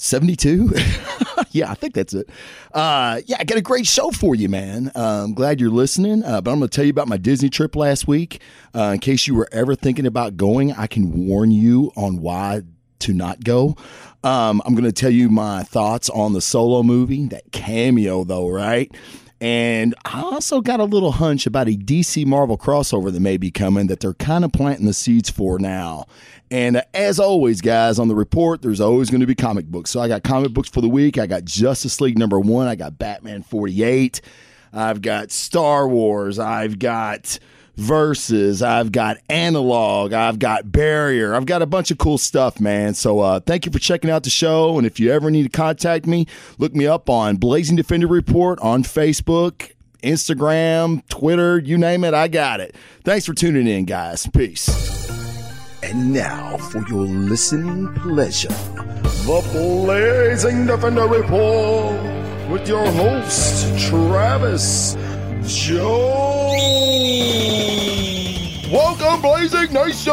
72? yeah, I think that's it. Uh, yeah, I got a great show for you, man. Uh, I'm glad you're listening, uh, but I'm going to tell you about my Disney trip last week. Uh, in case you were ever thinking about going, I can warn you on why to not go. Um, I'm going to tell you my thoughts on the solo movie, that cameo, though, right? And I also got a little hunch about a DC Marvel crossover that may be coming that they're kind of planting the seeds for now. And uh, as always, guys, on the report, there's always going to be comic books. So I got comic books for the week. I got Justice League number one. I got Batman 48. I've got Star Wars. I've got Versus. I've got Analog. I've got Barrier. I've got a bunch of cool stuff, man. So uh, thank you for checking out the show. And if you ever need to contact me, look me up on Blazing Defender Report on Facebook, Instagram, Twitter, you name it. I got it. Thanks for tuning in, guys. Peace. And now, for your listening pleasure, the Blazing Defender Report with your host, Travis Jones. Welcome, Blazing Nation!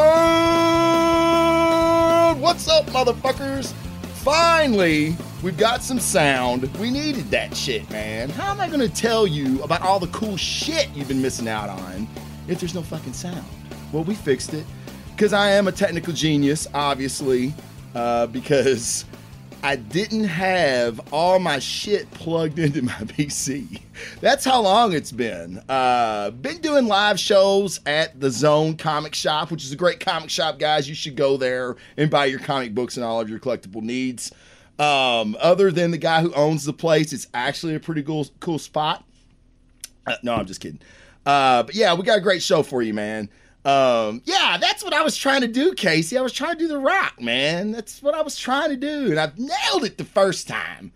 What's up, motherfuckers? Finally, we've got some sound. We needed that shit, man. How am I to tell you about all the cool shit you've been missing out on if there's no fucking sound? Well, we fixed it because I am a technical genius, obviously, uh, because I didn't have all my shit plugged into my PC. That's how long it's been. Uh, been doing live shows at the Zone Comic Shop, which is a great comic shop, guys. You should go there and buy your comic books and all of your collectible needs. Um, other than the guy who owns the place, it's actually a pretty cool, cool spot. Uh, no, I'm just kidding. Uh, but yeah, we got a great show for you, man. Um, yeah, that's what I was trying to do, Casey. I was trying to do the rock, man. That's what I was trying to do, and I nailed it the first time.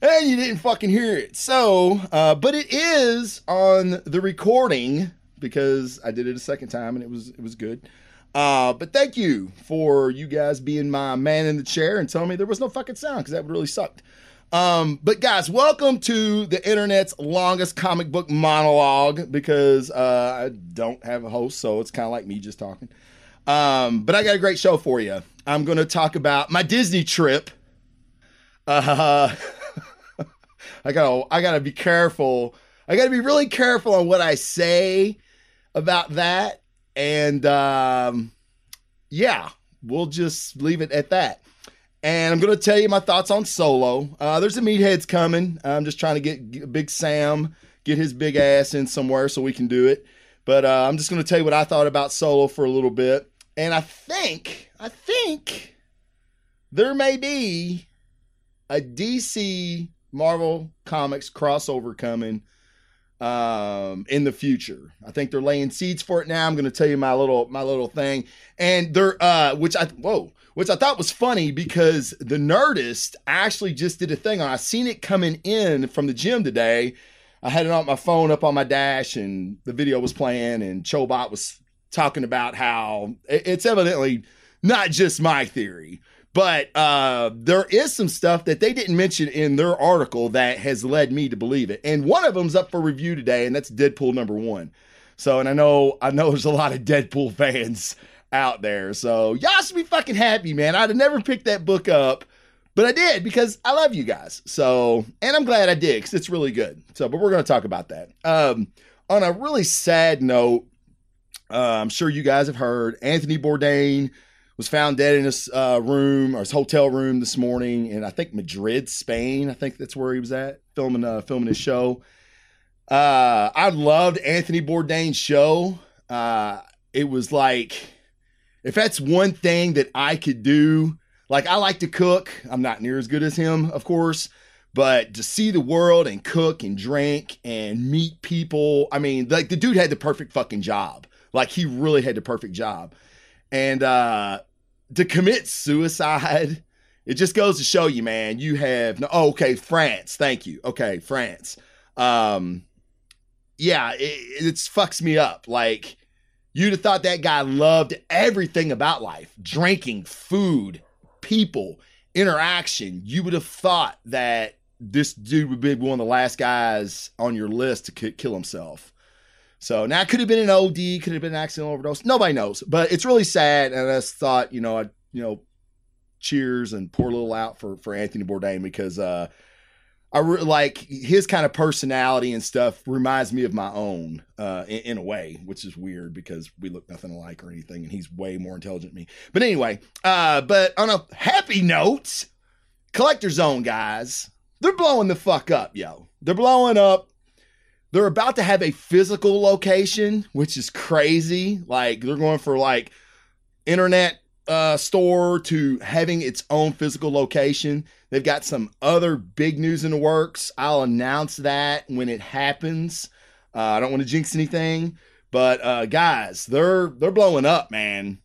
And you didn't fucking hear it. So, uh, but it is on the recording because I did it a second time and it was it was good. Uh, but thank you for you guys being my man in the chair and telling me there was no fucking sound because that really sucked. Um, but guys, welcome to the internet's longest comic book monologue because uh, I don't have a host, so it's kind of like me just talking. Um, but I got a great show for you. I'm going to talk about my Disney trip. Uh, I got I got to be careful. I got to be really careful on what I say about that. And um, yeah, we'll just leave it at that. And I'm going to tell you my thoughts on Solo. Uh, there's a meatheads coming. I'm just trying to get, get Big Sam, get his big ass in somewhere so we can do it. But uh, I'm just going to tell you what I thought about Solo for a little bit. And I think, I think there may be a DC Marvel Comics crossover coming um, in the future. I think they're laying seeds for it now. I'm going to tell you my little my little thing, and they're uh, which I whoa, which I thought was funny because the Nerdist actually just did a thing. I seen it coming in from the gym today. I had it on my phone up on my dash, and the video was playing, and Chobot was talking about how it's evidently not just my theory but uh, there is some stuff that they didn't mention in their article that has led me to believe it. And one of them's up for review today, and that's Deadpool number one. So, and I know I know there's a lot of Deadpool fans out there. So y'all should be fucking happy, man. I'd have never picked that book up, but I did because I love you guys. So, and I'm glad I did because it's really good. So, but we're going to talk about that. Um, on a really sad note, uh, I'm sure you guys have heard Anthony Bourdain was found dead in his uh, room or his hotel room this morning in I think Madrid, Spain. I think that's where he was at filming uh, filming his show. Uh, I loved Anthony Bourdain's show. Uh, it was like if that's one thing that I could do, like I like to cook. I'm not near as good as him, of course, but to see the world and cook and drink and meet people, I mean, like the dude had the perfect fucking job. Like he really had the perfect job. And uh to commit suicide, it just goes to show you, man, you have no oh, okay, France. Thank you. Okay, France. Um yeah, it, it fucks me up. Like you'd have thought that guy loved everything about life, drinking, food, people, interaction. You would have thought that this dude would be one of the last guys on your list to k- kill himself. So now it could have been an OD, could have been an accidental overdose. Nobody knows, but it's really sad. And I just thought, you know, I, you know, cheers and pour a little out for for Anthony Bourdain because uh, I re- like his kind of personality and stuff reminds me of my own uh, in, in, a way, which is weird because we look nothing alike or anything, and he's way more intelligent than me. But anyway, uh, but on a happy note, Collector Zone guys, they're blowing the fuck up, yo. They're blowing up. They're about to have a physical location, which is crazy. Like they're going for like internet uh, store to having its own physical location. They've got some other big news in the works. I'll announce that when it happens. Uh, I don't want to jinx anything, but uh, guys, they're they're blowing up, man.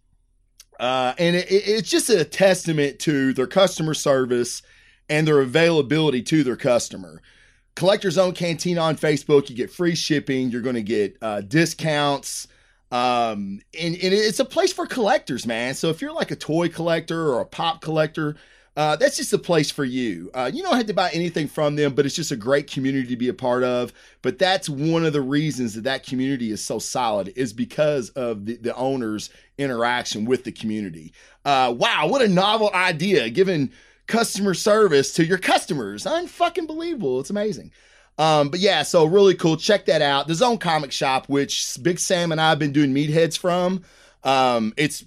Uh, and it, it's just a testament to their customer service and their availability to their customer. Collector Zone Cantina on Facebook, you get free shipping. You're going to get uh, discounts. Um, and, and it's a place for collectors, man. So if you're like a toy collector or a pop collector, uh, that's just a place for you. Uh, you don't have to buy anything from them, but it's just a great community to be a part of. But that's one of the reasons that that community is so solid is because of the, the owner's interaction with the community. Uh, wow, what a novel idea! Giving customer service to your customers, unfucking believable. It's amazing. Um, but yeah, so really cool. Check that out. The Zone Comic Shop, which Big Sam and I have been doing meatheads from. Um, it's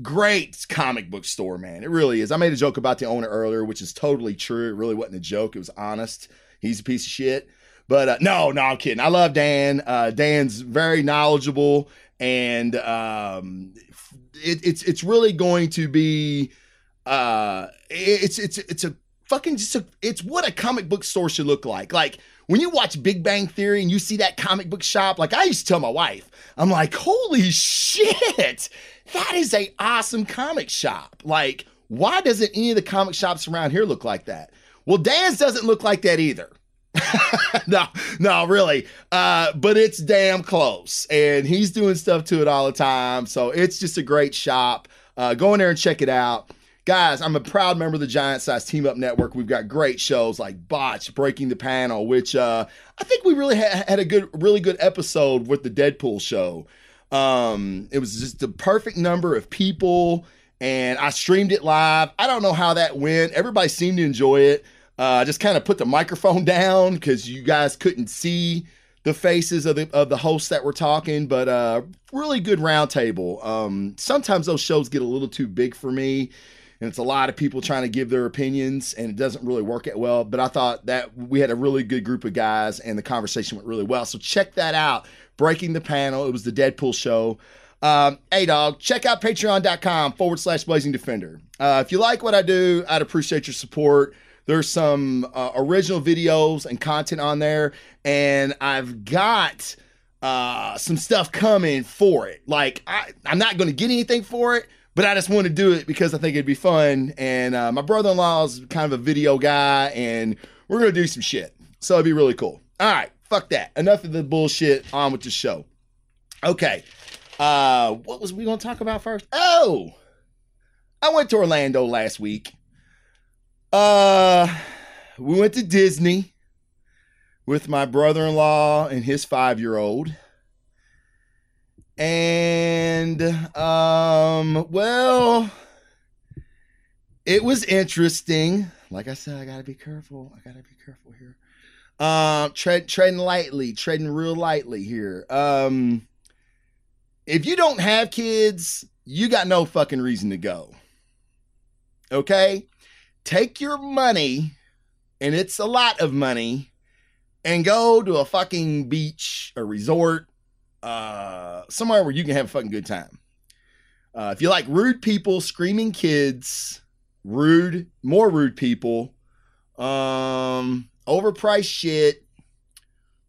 great comic book store, man. It really is. I made a joke about the owner earlier, which is totally true. It really wasn't a joke. It was honest. He's a piece of shit. But uh, no, no, I'm kidding. I love Dan. Uh, Dan's very knowledgeable, and um, it, it's it's really going to be uh, it's it's it's a fucking just a, it's what a comic book store should look like. Like when you watch Big Bang Theory and you see that comic book shop, like I used to tell my wife, I'm like, holy shit, that is a awesome comic shop. Like, why doesn't any of the comic shops around here look like that? Well, Dan's doesn't look like that either. no, no, really. Uh, but it's damn close. And he's doing stuff to it all the time. So it's just a great shop. Uh, go in there and check it out. Guys, I'm a proud member of the Giant Size Team Up Network. We've got great shows like Botch, Breaking the Panel, which uh, I think we really ha- had a good, really good episode with the Deadpool show. Um, it was just the perfect number of people, and I streamed it live. I don't know how that went. Everybody seemed to enjoy it. Uh, I just kind of put the microphone down because you guys couldn't see the faces of the of the hosts that were talking, but uh, really good roundtable. Um, sometimes those shows get a little too big for me, and it's a lot of people trying to give their opinions, and it doesn't really work out well. But I thought that we had a really good group of guys, and the conversation went really well. So check that out breaking the panel. It was the Deadpool show. Um, hey, dog, check out patreon.com forward slash blazing defender. Uh, if you like what I do, I'd appreciate your support. There's some uh, original videos and content on there, and I've got uh, some stuff coming for it. Like, I, I'm not going to get anything for it, but I just want to do it because I think it'd be fun. And uh, my brother in law is kind of a video guy, and we're going to do some shit. So it'd be really cool. All right fuck that. Enough of the bullshit. On with the show. Okay. Uh, what was we gonna talk about first? Oh, I went to Orlando last week. Uh, we went to Disney with my brother-in-law and his five-year-old. And um, well, it was interesting. Like I said, I gotta be careful. I gotta be careful here. Um, tread treading lightly, treading real lightly here. Um, if you don't have kids, you got no fucking reason to go. Okay, take your money, and it's a lot of money, and go to a fucking beach, a resort, uh, somewhere where you can have a fucking good time. Uh, if you like rude people, screaming kids, rude, more rude people, um, overpriced shit,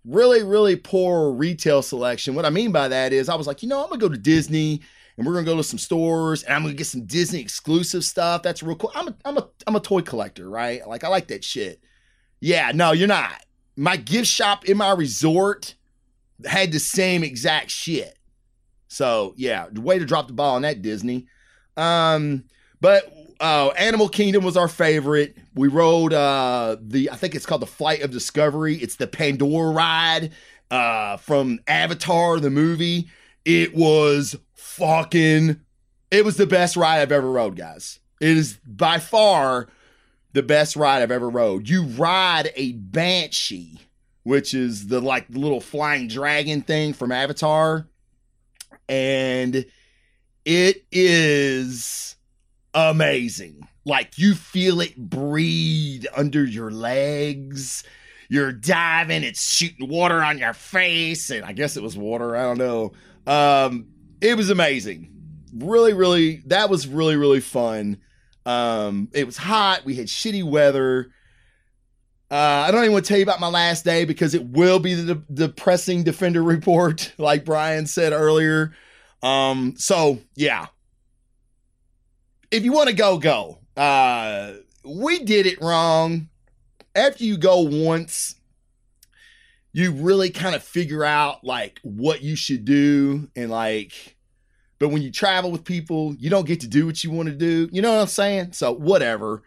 really, really poor retail selection. What I mean by that is, I was like, you know, I'm gonna go to Disney and we're gonna go to some stores, and I'm gonna get some Disney exclusive stuff. That's real cool. I'm a I'm a I'm a toy collector, right? Like I like that shit. Yeah, no, you're not. My gift shop in my resort had the same exact shit. So yeah, way to drop the ball on that Disney. Um, but uh, Animal Kingdom was our favorite. We rode uh, the I think it's called the Flight of Discovery. It's the Pandora ride uh, from Avatar the movie. It was fucking. It was the best ride I've ever rode, guys. It is by far the best ride I've ever rode. You ride a banshee, which is the like little flying dragon thing from Avatar, and it is amazing. Like you feel it breathe under your legs. You're diving, it's shooting water on your face, and I guess it was water. I don't know. Um, it was amazing. Really, really, that was really, really fun. Um, it was hot. We had shitty weather. Uh, I don't even want to tell you about my last day because it will be the de- depressing defender report, like Brian said earlier. Um, so yeah. If you want to go, go. Uh, we did it wrong. After you go once, you really kind of figure out like what you should do and like but when you travel with people, you don't get to do what you want to do. You know what I'm saying? So whatever.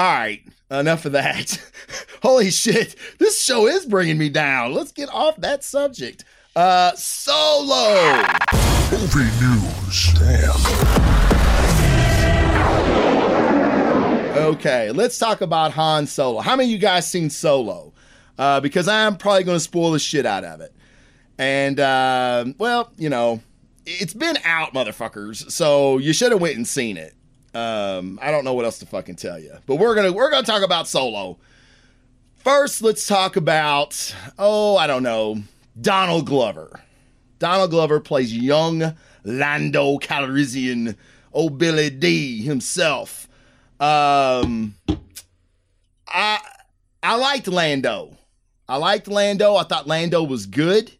All right, enough of that. Holy shit, this show is bringing me down. Let's get off that subject. Uh, solo. Movie news. Damn. Okay, let's talk about Han Solo. How many of you guys seen Solo? Uh, because I'm probably going to spoil the shit out of it. And uh, well, you know, it's been out, motherfuckers. So you should have went and seen it. Um, I don't know what else to fucking tell you, but we're gonna we're gonna talk about Solo. First, let's talk about oh, I don't know, Donald Glover. Donald Glover plays young Lando Calrissian, old Billy Dee himself. Um, I I liked Lando. I liked Lando. I thought Lando was good.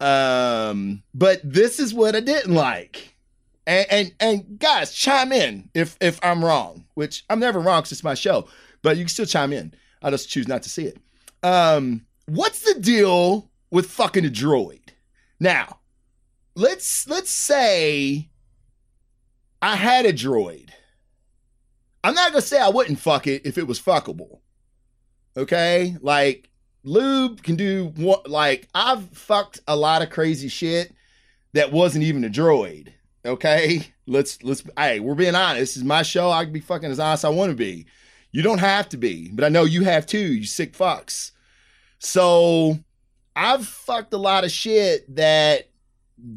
Um, but this is what I didn't like. And and and guys, chime in if if I'm wrong, which I'm never wrong because it's my show. But you can still chime in. I just choose not to see it. Um, what's the deal with fucking a droid? Now, let's let's say I had a droid. I'm not gonna say I wouldn't fuck it if it was fuckable. Okay, like lube can do what? Like I've fucked a lot of crazy shit that wasn't even a droid. Okay, let's let's. Hey, we're being honest. This is my show. I can be fucking as honest as I want to be. You don't have to be, but I know you have too. You sick fucks. So I've fucked a lot of shit that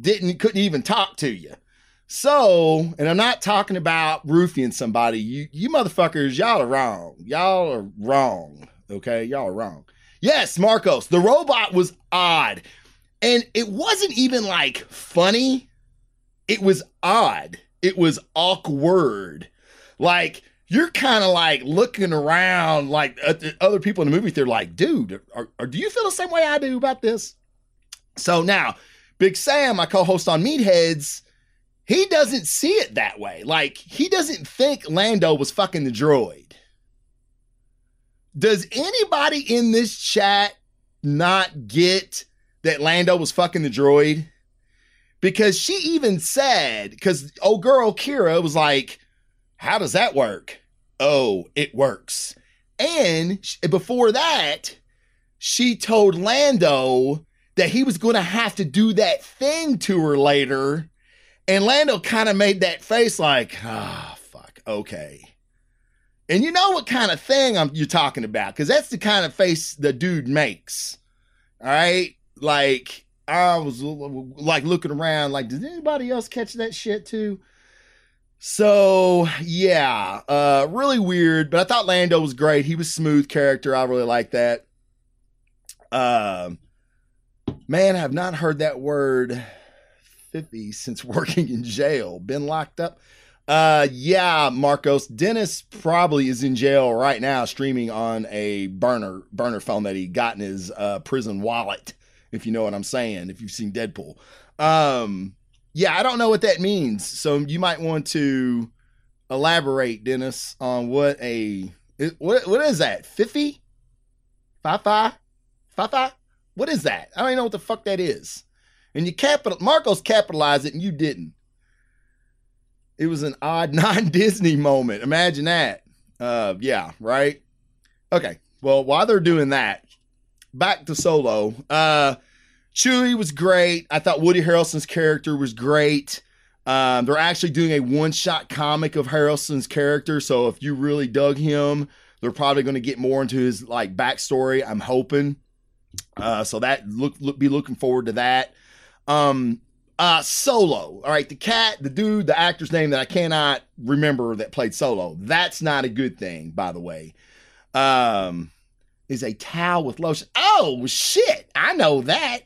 didn't couldn't even talk to you. So, and I'm not talking about roofing and somebody. You you motherfuckers, y'all are wrong. Y'all are wrong. Okay, y'all are wrong. Yes, Marcos, the robot was odd. And it wasn't even like funny. It was odd. It was awkward. Like you're kind of like looking around like at the other people in the movie. They're like, dude, are, are, do you feel the same way I do about this? So now, Big Sam, my co-host on Meatheads, he doesn't see it that way. Like he doesn't think Lando was fucking the droid. Does anybody in this chat not get that Lando was fucking the droid? Because she even said, because old girl Qi'ra was like, How does that work? Oh, it works. And before that, she told Lando that he was going to have to do that thing to her later. And Lando kind of made that face like, ah, oh, fuck, okay. And you know what kind of thing I'm, you're talking about, because that's the kind of face the dude makes. All right. Like, I was like looking around, like, did anybody else catch that shit too? So yeah, uh, really weird. But I thought Lando was great. He was smooth character. I really like that. Um, man, I've not heard that word 50 since working in jail. Been locked up. Uh, yeah, Marcos. Dennis probably is in jail right now, streaming on a burner burner phone that he got in his uh, prison wallet. If you know what I'm saying, if you've seen Deadpool. Um, yeah, I don't know what that means. So you might want to elaborate, Dennis, on what a what what is that? Fifi? Fifi? Fifi? What is that? I don't even know what the fuck that is. And you capital Marcos capitalized it and you didn't. It was an odd non-Disney moment. Imagine that. Uh yeah, right? Okay. Well, while they're doing that, back to Solo. Uh Chewie was great. I thought Woody Harrelson's character was great. Um, they're actually doing a one-shot comic of Harrelson's character, so if you really dug him, they're probably going to get more into his like backstory. I'm hoping. Uh, so that look, look be looking forward to that. Um, uh, Solo. All right, the cat, the dude, the actor's name that I cannot remember that played Solo. That's not a good thing, by the way. Um, is a towel with lotion. Oh shit, I know that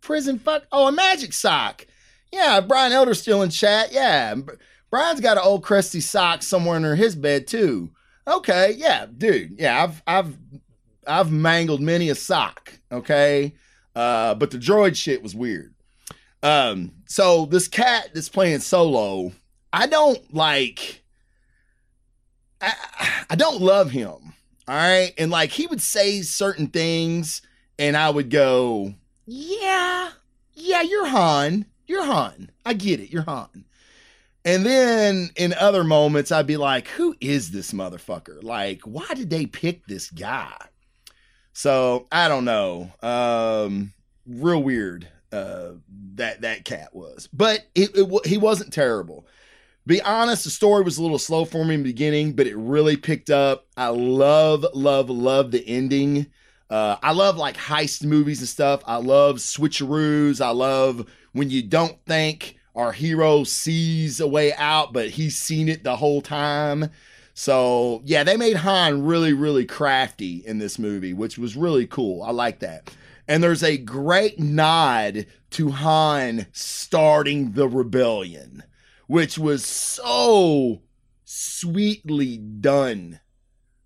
prison fuck. Oh, a magic sock. Yeah, Brian Elder's still in chat. Yeah, Brian's got an old crusty sock somewhere under his bed too. Okay, yeah, dude. Yeah, I've I've I've mangled many a sock. Okay, uh, but the droid shit was weird. Um, so this cat that's playing solo, I don't like. I, I don't love him. All right, and like he would say certain things, and I would go, yeah, yeah, you're Han. You're Han. I get it. You're Han. And then in other moments, I'd be like, who is this motherfucker? Like, why did they pick this guy? So I don't know. Um, real weird uh, that that cat was, but it, it he wasn't terrible. Be honest, the story was a little slow for me in the beginning, but it really picked up. I love, love, love the ending. Uh, I love like heist movies and stuff. I love switcheroos. I love when you don't think our hero sees a way out, but he's seen it the whole time. So yeah, they made Han really, really crafty in this movie, which was really cool. I like that. And there's a great nod to Han starting the rebellion, which was so sweetly done.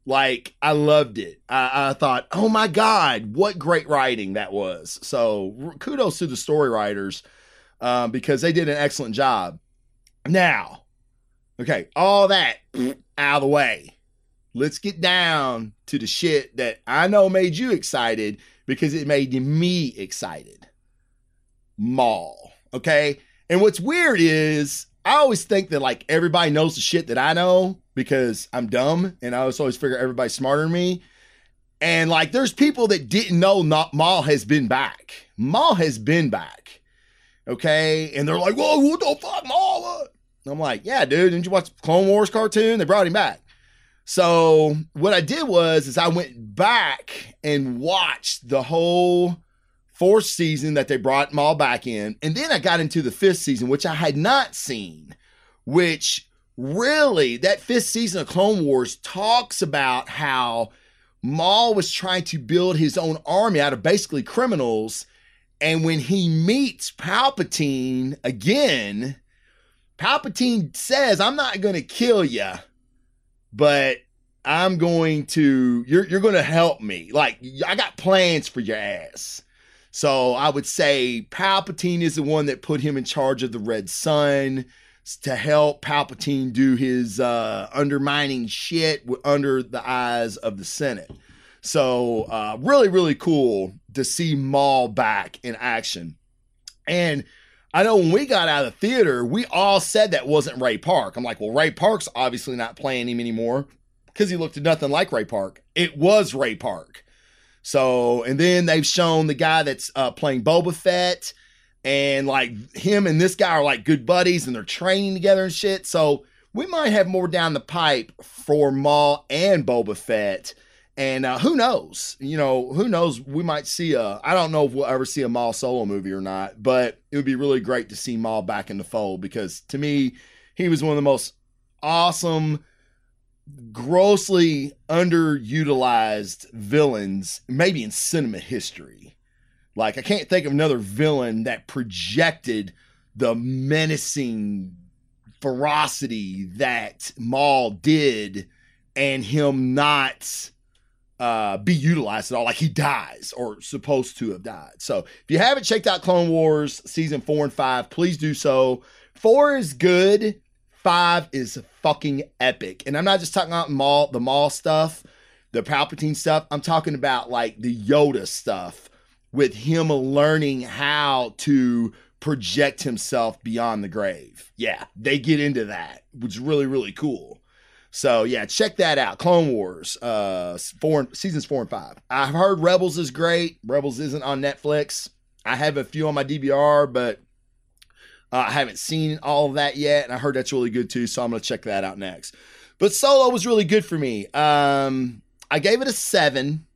Like I loved it. I, I thought, oh my god, what great writing that was. So kudos to the story writers um, because they did an excellent job. Now, okay, all that out of the way. Let's get down to the shit that I know made you excited because it made me excited. Maul. Okay. And what's weird is I always think that like everybody knows the shit that I know because I'm dumb and I always always figure everybody's smarter than me. And like there's people that didn't know not Maul has been back. Maul has been back. Okay. And they're like, whoa, what the fuck, Maul? I'm like, yeah, dude, didn't you watch Clone Wars cartoon? They brought him back. So what I did was is I went back and watched the whole fourth season that they brought Maul back in, and then I got into the fifth season, which I had not seen, which really that fifth season of Clone Wars talks about how Maul was trying to build his own army out of basically criminals, and when he meets Palpatine again, Palpatine says, "I'm not going to kill you." but I'm going to you're you're going to help me. Like I got plans for your ass. So I would say Palpatine is the one that put him in charge of the Red Sun to help Palpatine do his uh, undermining shit under the eyes of the Senate. So uh, really, really cool to see Maul back in action. And I know when we got out of the theater, we all said that wasn't Ray Park. I'm like, well, Ray Park's obviously not playing him anymore because he looked nothing like Ray Park. It was Ray Park. So, and then they've shown the guy that's uh, playing Boba Fett, and like him and this guy are like good buddies and they're training together and shit. So, we might have more down the pipe for Maul and Boba Fett. And uh, who knows? You know, who knows? We might see a. I don't know if we'll ever see a Maul solo movie or not, but it would be really great to see Maul back in the fold because to me, he was one of the most awesome, grossly underutilized villains, maybe in cinema history. Like, I can't think of another villain that projected the menacing ferocity that Maul did and him not uh, be utilized at all. Like he dies or supposed to have died. So if you haven't checked out Clone Wars season four and five, please do so. Four is good. Five is fucking epic. And I'm not just talking about Maul, the Maul stuff, the Palpatine stuff. I'm talking about like the Yoda stuff with him learning how to project himself beyond the grave. Yeah, they get into that, which is really, really cool. So yeah, check that out. Clone Wars, uh, four seasons four and five. I've heard Rebels is great. Rebels isn't on Netflix. I have a few on my DVR, but uh, I haven't seen all of that yet, and I heard that's really good too. So I'm gonna check that out next. But Solo was really good for me. Um, I gave it a seven,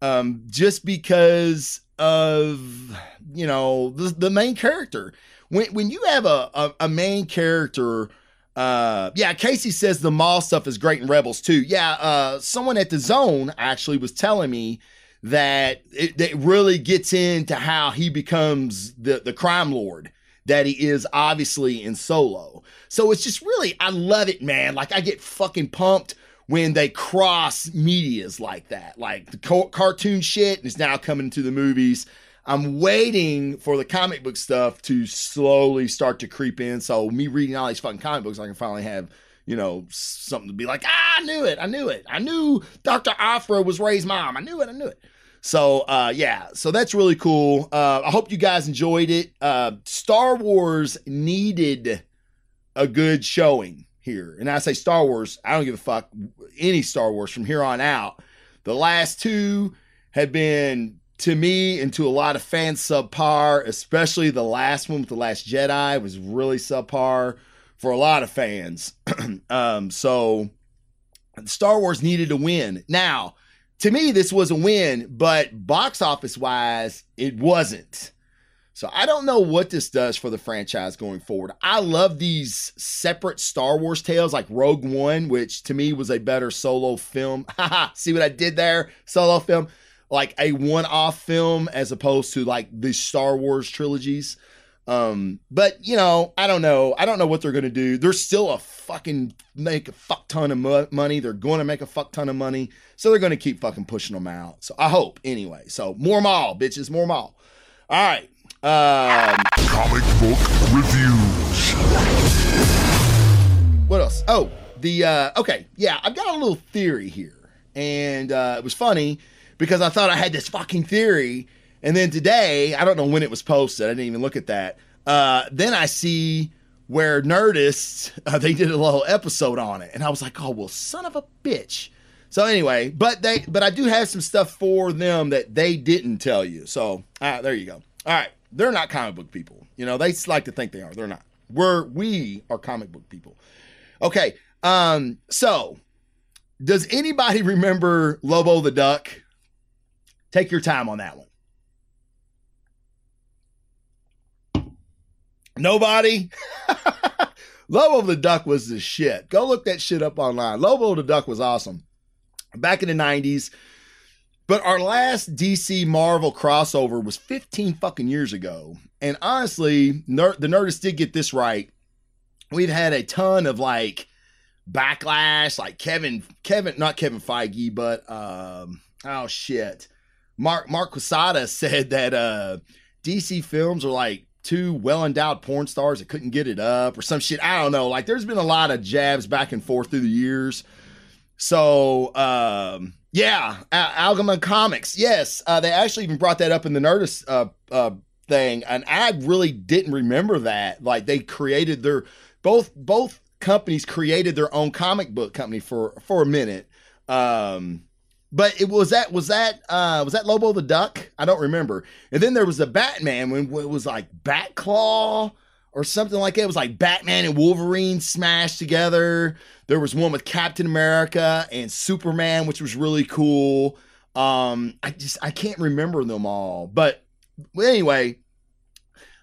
um, just because of you know the the main character. When when you have a a, a main character. Uh, yeah, Casey says the Maul stuff is great in Rebels too. Yeah, uh, someone at the Zone actually was telling me that it, it really gets into how he becomes the the crime lord that he is obviously in Solo. So it's just really, I love it, man. Like I get fucking pumped when they cross medias like that. Like the co- cartoon shit is now coming to the movies. I'm waiting for the comic book stuff to slowly start to creep in. So me reading all these fucking comic books, I can finally have, you know, something to be like, ah, I knew it. I knew it. I knew Dr. Aphra was Rey's mom. I knew it. I knew it. So uh, yeah, so that's really cool. Uh, I hope you guys enjoyed it. Uh, Star Wars needed a good showing here, and I say Star Wars. I don't give a fuck any Star Wars from here on out. The last two have been to me and to a lot of fans subpar, especially the last one with the Last Jedi was really subpar for a lot of fans. um, so Star Wars needed to win now to me, this was a win, but box office wise, it wasn't. So I don't know what this does for the franchise going forward. I love these separate Star Wars tales like Rogue One, which to me was a better solo film. See what I did there? Solo film. Like a one off film as opposed to like the Star Wars trilogies. Um, but you know, I don't know. I don't know what they're gonna do. They're still a fucking make a fuck ton of mo- money. They're going to make a fuck ton of money, so they're gonna keep fucking pushing them out. So I hope anyway. So more Maul, bitches, more Maul. All right. Um, Comic book reviews. what else? Oh, the uh, okay, yeah. I've got a little theory here, and uh, it was funny because I thought I had this fucking theory and then today, I don't know when it was posted. I didn't even look at that. Uh, then I see where Nerdist uh, they did a little episode on it, and I was like, oh well, son of a bitch. So anyway, but they but I do have some stuff for them that they didn't tell you. So uh, there you go. All right, they're not comic book people. You know, they like to think they are. They're not. We're we are comic book people. Okay. Um. So, does anybody remember Lobo the Duck? Take your time on that one. Nobody? Lobo the Duck was the shit. Go look that shit up online. Lobo the Duck was awesome. Back in the 90s. But our last DC Marvel crossover was 15 fucking years ago. And honestly, Ner- the Nerdist did get this right. We've had a ton of like backlash, like Kevin, Kevin, not Kevin Feige, but um, oh shit. Mark Mark Quesada said that uh DC films are like two well endowed porn stars that couldn't get it up or some shit. I don't know. Like there's been a lot of jabs back and forth through the years. So um, yeah, Al- Algama Comics. Yes, uh, they actually even brought that up in the Nerdist uh, uh, thing, and I really didn't remember that. Like they created their both both companies created their own comic book company for for a minute. Um, but it was that was that uh was that Lobo the Duck? I don't remember. And then there was the Batman when it was like Batclaw or something like that. It was like Batman and Wolverine smashed together. There was one with Captain America and Superman, which was really cool. Um, I just I can't remember them all. But anyway,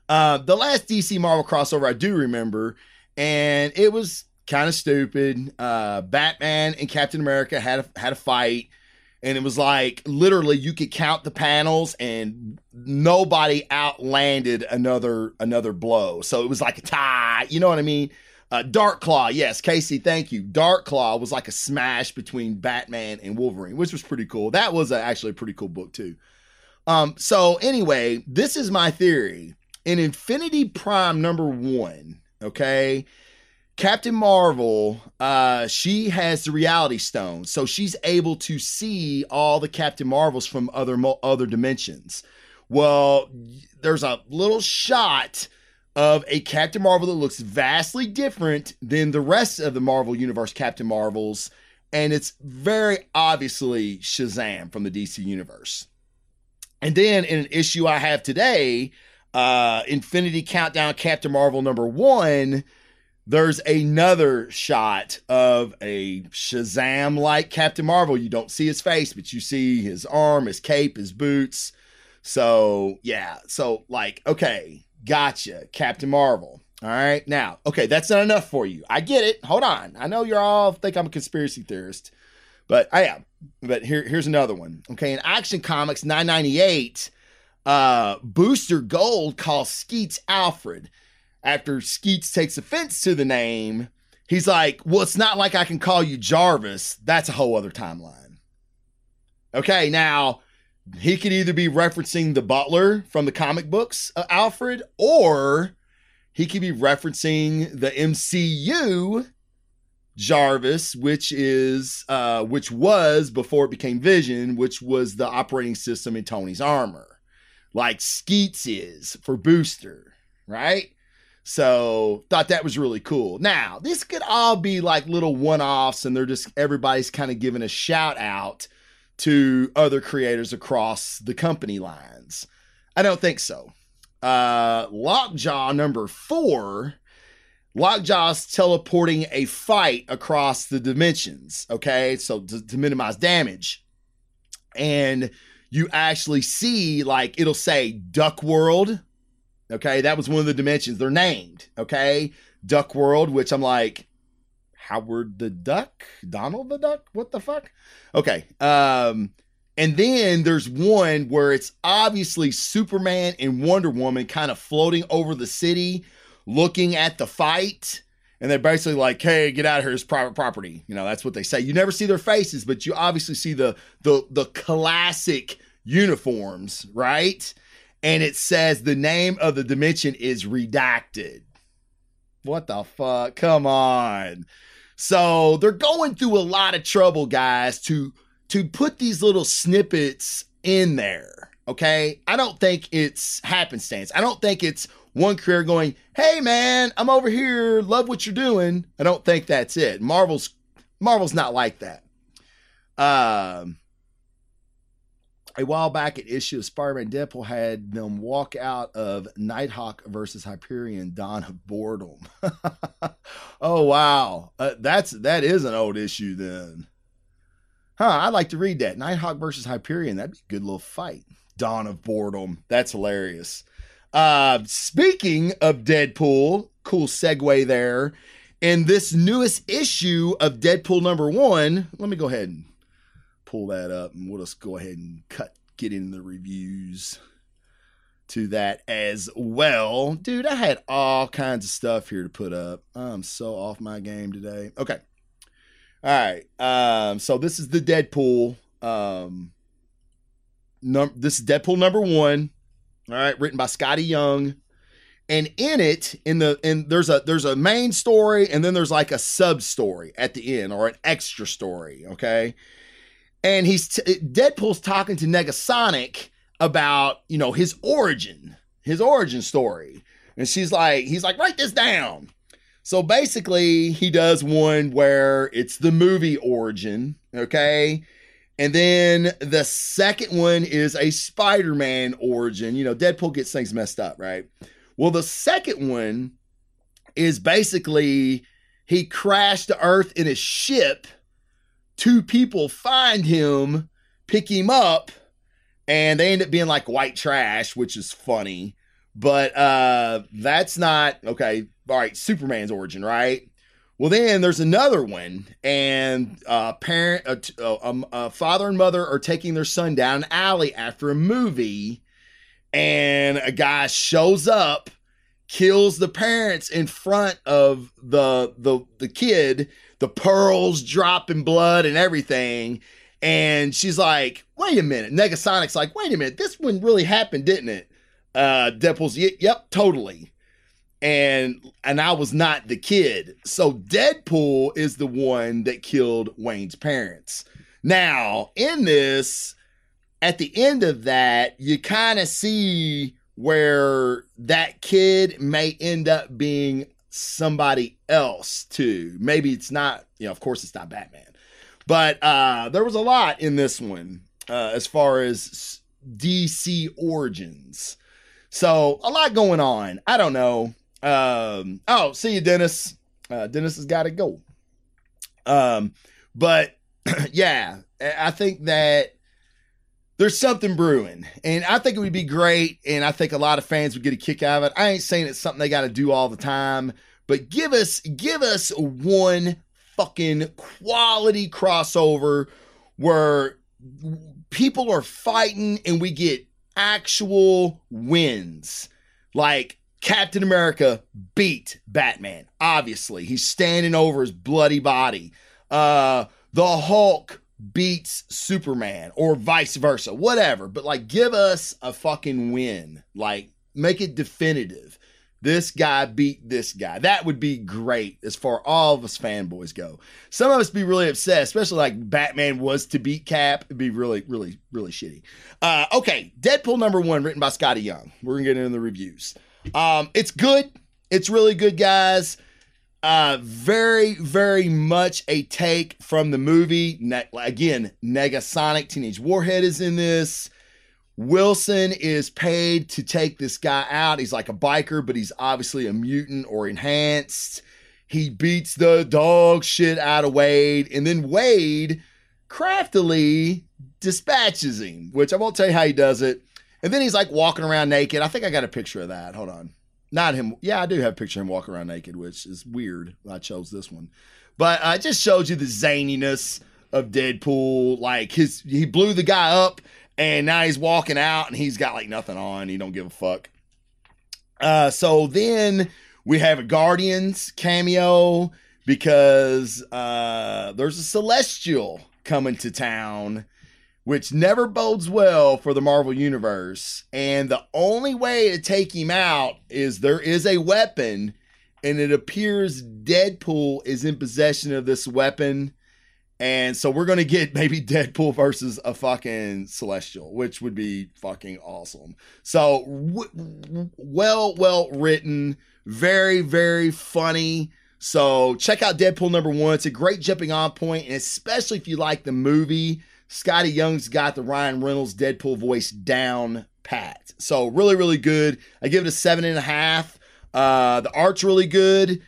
uh, the last DC Marvel crossover I do remember, and it was kind of stupid. Uh, Batman and Captain America had a, had a fight and it was like literally you could count the panels and nobody outlanded another another blow so it was like a tie you know what i mean Uh, Dark Claw, yes, Casey, thank you. Dark Claw was like a smash between Batman and Wolverine, which was pretty cool. That was a, actually a pretty cool book too. Um, so anyway, this is my theory. In Infinity Prime number one, okay, Captain Marvel, uh, she has the Reality Stone, so she's able to see all the Captain Marvels from other other dimensions. Well, there's a little shot of a Captain Marvel that looks vastly different than the rest of the Marvel Universe Captain Marvels, and it's very obviously Shazam from the DC Universe. And then in an issue I have today, uh, Infinity Countdown Captain Marvel number one, there's another shot of a Shazam like Captain Marvel. You don't see his face, but you see his arm, his cape, his boots. So, yeah. So, like, okay, gotcha, Captain Marvel. All right. Now, okay, that's not enough for you. I get it. Hold on. I know you're all think I'm a conspiracy theorist, but I am. But here, here's another one. Okay, in Action Comics 998, uh, Booster Gold calls Skeets Alfred. After Skeets takes offense to the name, he's like, Well, it's not like I can call you Jarvis. That's a whole other timeline. Okay, now he could either be referencing the butler from the comic books, uh, Alfred, or he could be referencing the MCU Jarvis, which is uh, which was before it became Vision, which was the operating system in Tony's armor, like Skeets is for Booster, right? So thought that was really cool. Now this could all be like little one-offs, and they're just everybody's kind of giving a shout out to other creators across the company lines. I don't think so. Uh, Lockjaw number four Lockjaw's teleporting a fight across the dimensions, okay? So to, to, minimize damage. And you actually see, like, it'll say Duck World, okay? That was one of the dimensions. They're named, okay? Duck World, which I'm like, Howard the Duck? Donald the Duck? What the fuck? Okay. Um, and then there's one where it's obviously Superman and Wonder Woman kind of floating over the city looking at the fight and they're basically like, "Hey, get out of here! It's private property." You know, that's what they say. You never see their faces, but you obviously see the the the classic uniforms, right? And it says the name of the dimension is redacted. What the fuck? Come on. So they're going through a lot of trouble, guys, to to put these little snippets in there. Okay, I don't think it's happenstance. I don't think it's one career going, "Hey man, I'm over here, love what you're doing." I don't think that's it. Marvel's Marvel's not like that. Um, a while back, an issue of Spider-Man Deadpool had them walk out of Nighthawk versus Hyperion, Dawn of Boredom. oh wow, uh, that's that is an old issue then. Huh? I'd like to read that Nighthawk versus Hyperion. That'd be a good little fight. Dawn of Boredom. That's hilarious. Uh, speaking of Deadpool, cool segue there. In this newest issue of Deadpool number one, let me go ahead and pull that up and we'll just go ahead and cut, get in the reviews to that as well. Dude, I had all kinds of stuff here to put up. I'm so off my game today. Okay. All right. Um, so this is the Deadpool. Um, num- this is Deadpool number one. All right, written by Skottie Young. And in it, in the in there's a there's a main story and then there's like a sub story at the end or an extra story, okay? And he's t- Deadpool's talking to Negasonic about, you know, his origin, his origin story. And she's like, he's like, write this down. So basically, he does one where it's the movie origin, okay? And then the second one is a Spider Man origin. You know, Deadpool gets things messed up, right? Well, the second one is basically he crashed to Earth in a ship. Two people find him, pick him up, and they end up being like white trash, which is funny. But uh that's not okay. All right, Superman's origin, right? Well, then there's another one, and uh, parent, a, a, a, father and mother are taking their son down an alley after a movie, and a guy shows up kills the parents in front of the the the kid, the pearls dropping blood and everything. And she's like, wait a minute. Negasonic's like, wait a minute, this one really happened, didn't it? Uh Deadpool's "Y- yep, totally. And and I was not the kid. So Deadpool is the one that killed Wayne's parents. Now, in this, at the end of that, you kind of see where that kid may end up being somebody else too. Maybe it's not, you know, of course it's not Batman. But uh there was a lot in this one uh as far as DC origins. So, a lot going on. I don't know. Um oh, see you Dennis. Uh Dennis has got to go. Um but yeah, I think that there's something brewing, and I think it would be great, and I think a lot of fans would get a kick out of it. I ain't saying it's something they got to do all the time, but give us give us one fucking quality crossover where people are fighting and we get actual wins. Like Captain America beat Batman. Obviously, he's standing over his bloody body. Uh the Hulk beats Superman or vice versa, whatever. But like, give us a fucking win. Like, make it definitive. This guy beat this guy. That would be great as far all of us fanboys go. Some of us be really upset, especially like Batman was to beat Cap. It'd be really, really, really shitty. Uh, okay, Deadpool number one, written by Skottie Young. We're gonna get into the reviews. Um, it's good. It's really good, guys. Uh, very, very much a take from the movie. Ne- again, Negasonic Teenage Warhead is in this. Wilson is paid to take this guy out. He's like a biker, but he's obviously a mutant or enhanced. He beats the dog shit out of Wade, and then Wade craftily dispatches him, which I won't tell you how he does it. And then he's like walking around naked. I think I got a picture of that. Hold on. Not him. Yeah, I do have a picture of him walking around naked, which is weird. I chose this one. But uh, it just shows you the zaniness of Deadpool. Like his he blew the guy up and now he's walking out and he's got like nothing on. He don't give a fuck. Uh so then we have a Guardians cameo because uh there's a celestial coming to town which never bodes well for the Marvel Universe. And the only way to take him out is there is a weapon, and it appears Deadpool is in possession of this weapon. And so we're to get maybe Deadpool versus a fucking Celestial, which would be fucking awesome. So, w- well, well written, very, very funny. So, check out Deadpool number one. It's a great jumping on point, and especially if you like the movie. Skottie Young's got the Ryan Reynolds Deadpool voice down pat. So really, really good. I give it a seven and a half. Uh, the art's really good.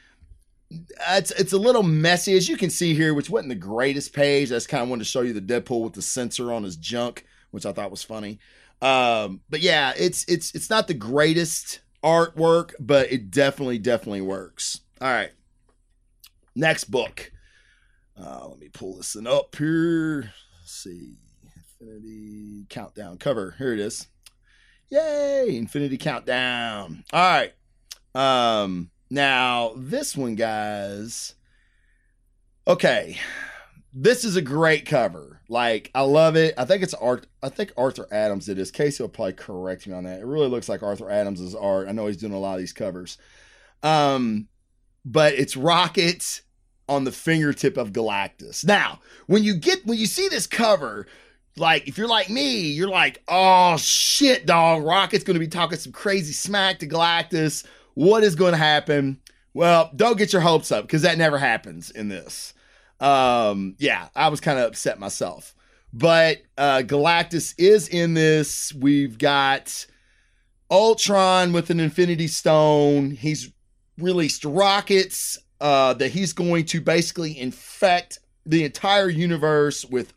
It's it's a little messy, as you can see here, which wasn't the greatest page. I just kind of wanted to show you the Deadpool with the sensor on his junk, which I thought was funny. Um, but yeah, it's it's it's not the greatest artwork, but it definitely definitely works. All right, next book. Uh, let me pull this one up here see. Infinity Countdown cover. Here it is. Yay! Infinity Countdown. All right. Um, now this one, guys. Okay. This is a great cover. Like, I love it. I think it's art. I think Arthur Adams did this. Casey will probably correct me on that. It really looks like Arthur Adams' art. I know he's doing a lot of these covers. Um, but it's rockets on the fingertip of Galactus. Now, when you get when you see this cover, like if you're like me, you're like, oh shit, dog, Rocket's gonna be talking some crazy smack to Galactus. What is going to happen? Well, don't get your hopes up because that never happens in this. Um, yeah, I was kind of upset myself. But uh Galactus is in this. We've got Ultron with an Infinity Stone. He's released rockets uh, that he's going to basically infect the entire universe with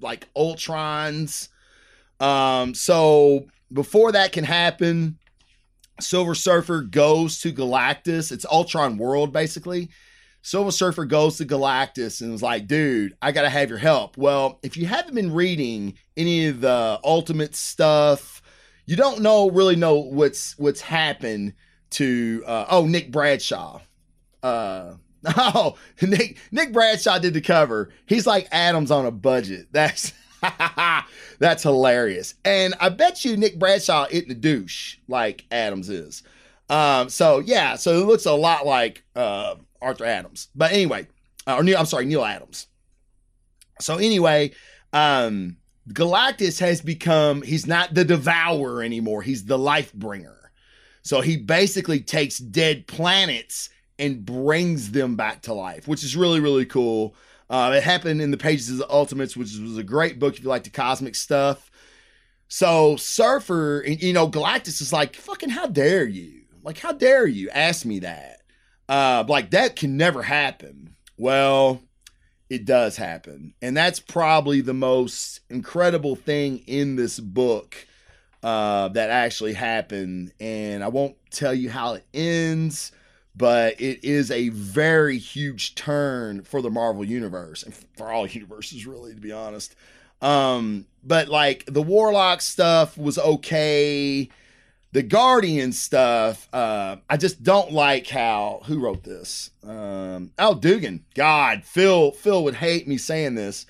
like Ultrons. Um, so before that can happen, Silver Surfer goes to Galactus. It's Ultron World, basically. Silver Surfer goes to Galactus and is like, dude, I got to have your help. Well, if you haven't been reading any of the Ultimate stuff, you don't know really know what's what's happened to uh, oh Nick Bradshaw. Uh, oh Nick Nick Bradshaw did the cover. He's like Adams on a budget. That's that's hilarious. And I bet you Nick Bradshaw isn't a douche like Adams is. Um, so yeah, so it looks a lot like uh, Arthur Adams. But anyway, uh, or Neil, I'm sorry, Neal Adams. So anyway, um, Galactus has become he's not the devourer anymore. He's the life bringer. So he basically takes dead planets and brings them back to life, which is really really cool. Uh, it happened in the pages of the Ultimates, which was a great book if you like the cosmic stuff. So Surfer, you know, Galactus is like, fucking, how dare you? Like, how dare you ask me that? Uh, like that can never happen. Well, it does happen. And that's probably the most incredible thing in this book uh, that actually happened. And I won't tell you how it ends, but it is a very huge turn for the Marvel Universe and for all universes, really, to be honest. Um, but like the Warlock stuff was okay the Guardian stuff, uh, I just don't like how who wrote this. Um, Al Duggan. God, Phil, Phil would hate me saying this,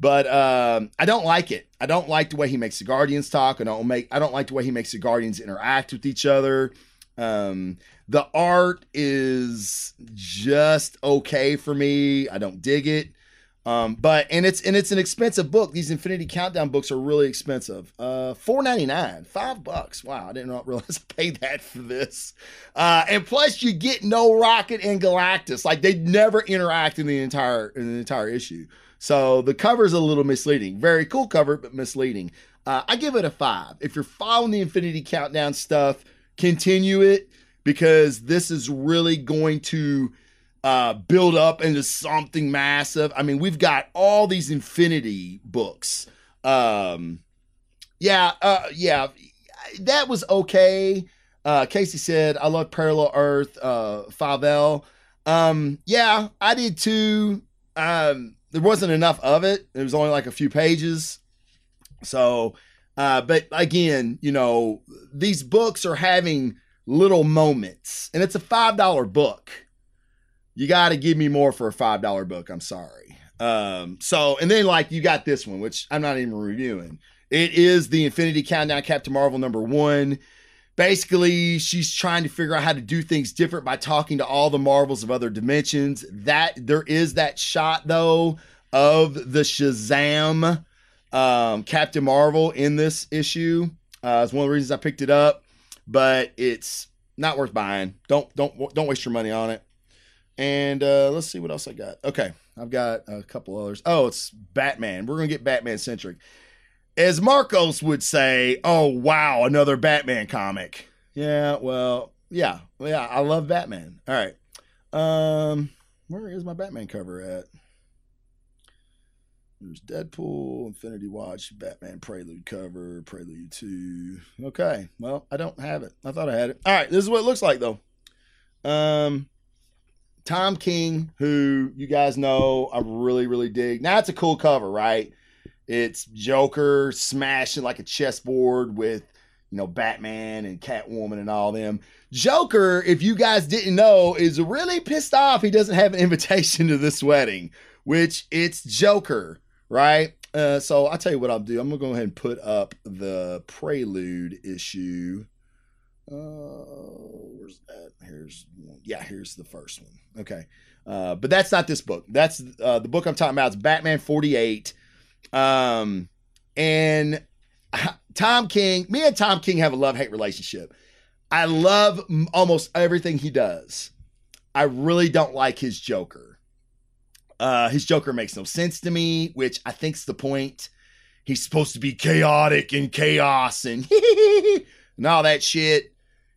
but um, I don't like it. I don't like the way he makes the Guardians talk. I don't make. I don't like the way he makes the Guardians interact with each other. Um, the art is just okay for me. I don't dig it. Um, but and it's and it's an expensive book. These Infinity Countdown books are really expensive. Uh, four ninety nine, five bucks. Wow, I didn't realize I paid that for this. Uh, and plus you get no Rocket and Galactus. Like they never interact in the entire in the entire issue. So the cover is a little misleading. Very cool cover, but misleading. Uh, I give it a five. If you're following the Infinity Countdown stuff, continue it because this is really going to uh, build up into something massive. I mean, we've got all these Infinity books. Um, yeah, uh, yeah, that was okay. Uh, Casey said, I love Parallel Earth, uh, Favel. Um, yeah, I did too. Um, there wasn't enough of it. It was only like a few pages. So, uh, but again, you know, these books are having little moments and it's a $5 book you got to give me more for a five dollar book. I'm sorry. Um, so and then like you got this one, which I'm not even reviewing. It is the Infinity Countdown Captain Marvel number one. Basically, she's trying to figure out how to do things different by talking to all the Marvels of other dimensions. That there is that shot though of the Shazam um, Captain Marvel in this issue. Uh, it's one of the reasons I picked it up, but it's not worth buying. Don't don't don't waste your money on it. And uh, let's see what else I got. Okay, I've got a couple others. Oh, it's Batman. We're gonna get Batman centric. As Marcos would say, "Oh wow, another Batman comic." Yeah, well, yeah, yeah. I love Batman. All right. Um, where is my Batman cover at? There's Deadpool, Infinity Watch, Batman Prelude cover, Prelude 2. Okay. Well, I don't have it. I thought I had it. All right. This is what it looks like, though. Um, Tom King, who you guys know I really, really dig. Now it's a cool cover, right? It's Joker smashing like a chessboard with, you know, Batman and Catwoman and all them. Joker, if you guys didn't know, is really pissed off he doesn't have an invitation to this wedding, which it's Joker, right? Uh, so I'll tell you what I'll do. I'm gonna go ahead and put up the Prelude issue. Uh, where's that? Here's yeah, here's the first one. Okay, uh, but that's not this book. That's uh, the book I'm talking about. It's Batman 48. Um, and Tom King, me and Tom King have a love hate relationship. I love almost everything he does. I really don't like his Joker. Uh, his Joker makes no sense to me, which I think's the point. He's supposed to be chaotic and chaos and and all that shit.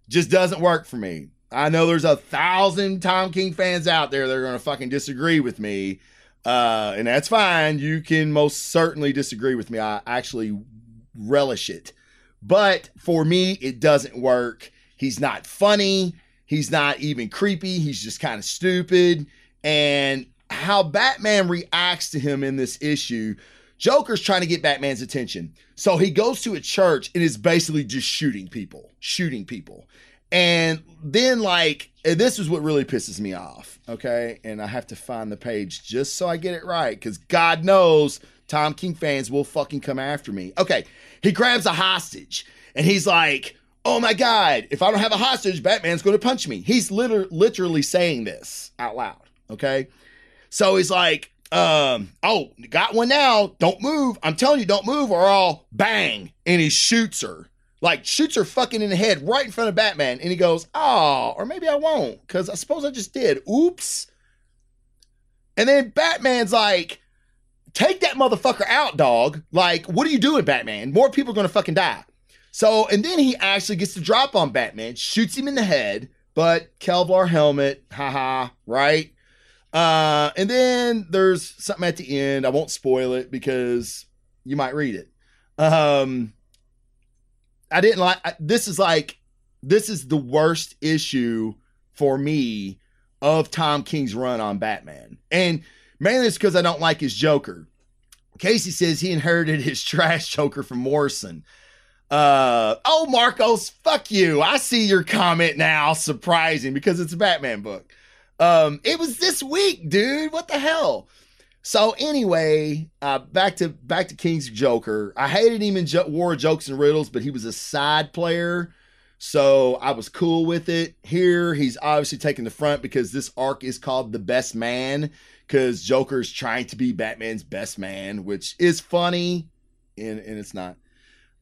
Just doesn't work for me. I know there's a thousand Tom King fans out there that are going to fucking disagree with me. Uh, and that's fine. You can most certainly disagree with me. I actually relish it. But for me, it doesn't work. He's not funny. He's not even creepy. He's just kind of stupid. And how Batman reacts to him in this issue, Joker's trying to get Batman's attention. So he goes to a church and is basically just shooting people, shooting people. And then, like, this is what really pisses me off. Okay. And I have to find the page just so I get it right because God knows Tom King fans will fucking come after me. Okay. He grabs a hostage and he's like, oh my God, if I don't have a hostage, Batman's going to punch me. He's liter- literally saying this out loud. Okay. So he's like, um, oh, got one now. Don't move. I'm telling you, don't move or I'll bang. And he shoots her. Like shoots her fucking in the head right in front of Batman. And he goes, oh, or maybe I won't. Cause I suppose I just did. Oops. And then Batman's like, take that motherfucker out, dog. Like, what are you doing, Batman? More people are gonna fucking die. So, and then he actually gets to drop on Batman, shoots him in the head, but Kevlar helmet, haha, right? Uh, and then there's something at the end. I won't spoil it because you might read it. Um, I didn't like I- this. Is like this is the worst issue for me of Tom King's run on Batman, and mainly it's because I don't like his Joker. Casey says he inherited his trash Joker from Morrison. Uh oh, Marcos, fuck you. I see your comment now. Surprising because it's a Batman book. Um, it was this week, dude. What the hell? So anyway, uh, back to back to King's Joker. I hated him in jo- War Jokes and Riddles, but he was a side player, so I was cool with it. Here, he's obviously taking the front because this arc is called the Best Man because Joker's trying to be Batman's best man, which is funny, and and it's not.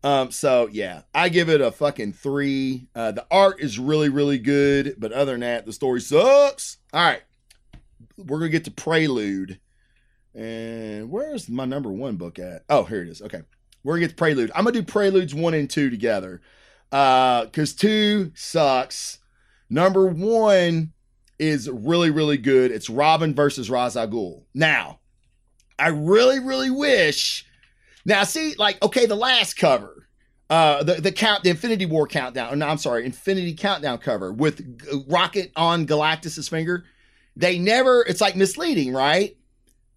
Um, so yeah, I give it a fucking three. Uh, the art is really, really good, but other than that, the story sucks. All right, we're gonna get to Prelude, and where's my number one book at? Oh, here it is. Okay, we're gonna get to Prelude. I'm gonna do Preludes one and two together, uh, because two sucks. Number one is really, really good. It's Robin versus Ghul. Now, I really, really wish. Now, see, like, okay, the last cover, uh, the the count, the Infinity War countdown. No, I'm sorry, Infinity Countdown cover with G- Rocket on Galactus's finger. They never. It's like misleading, right?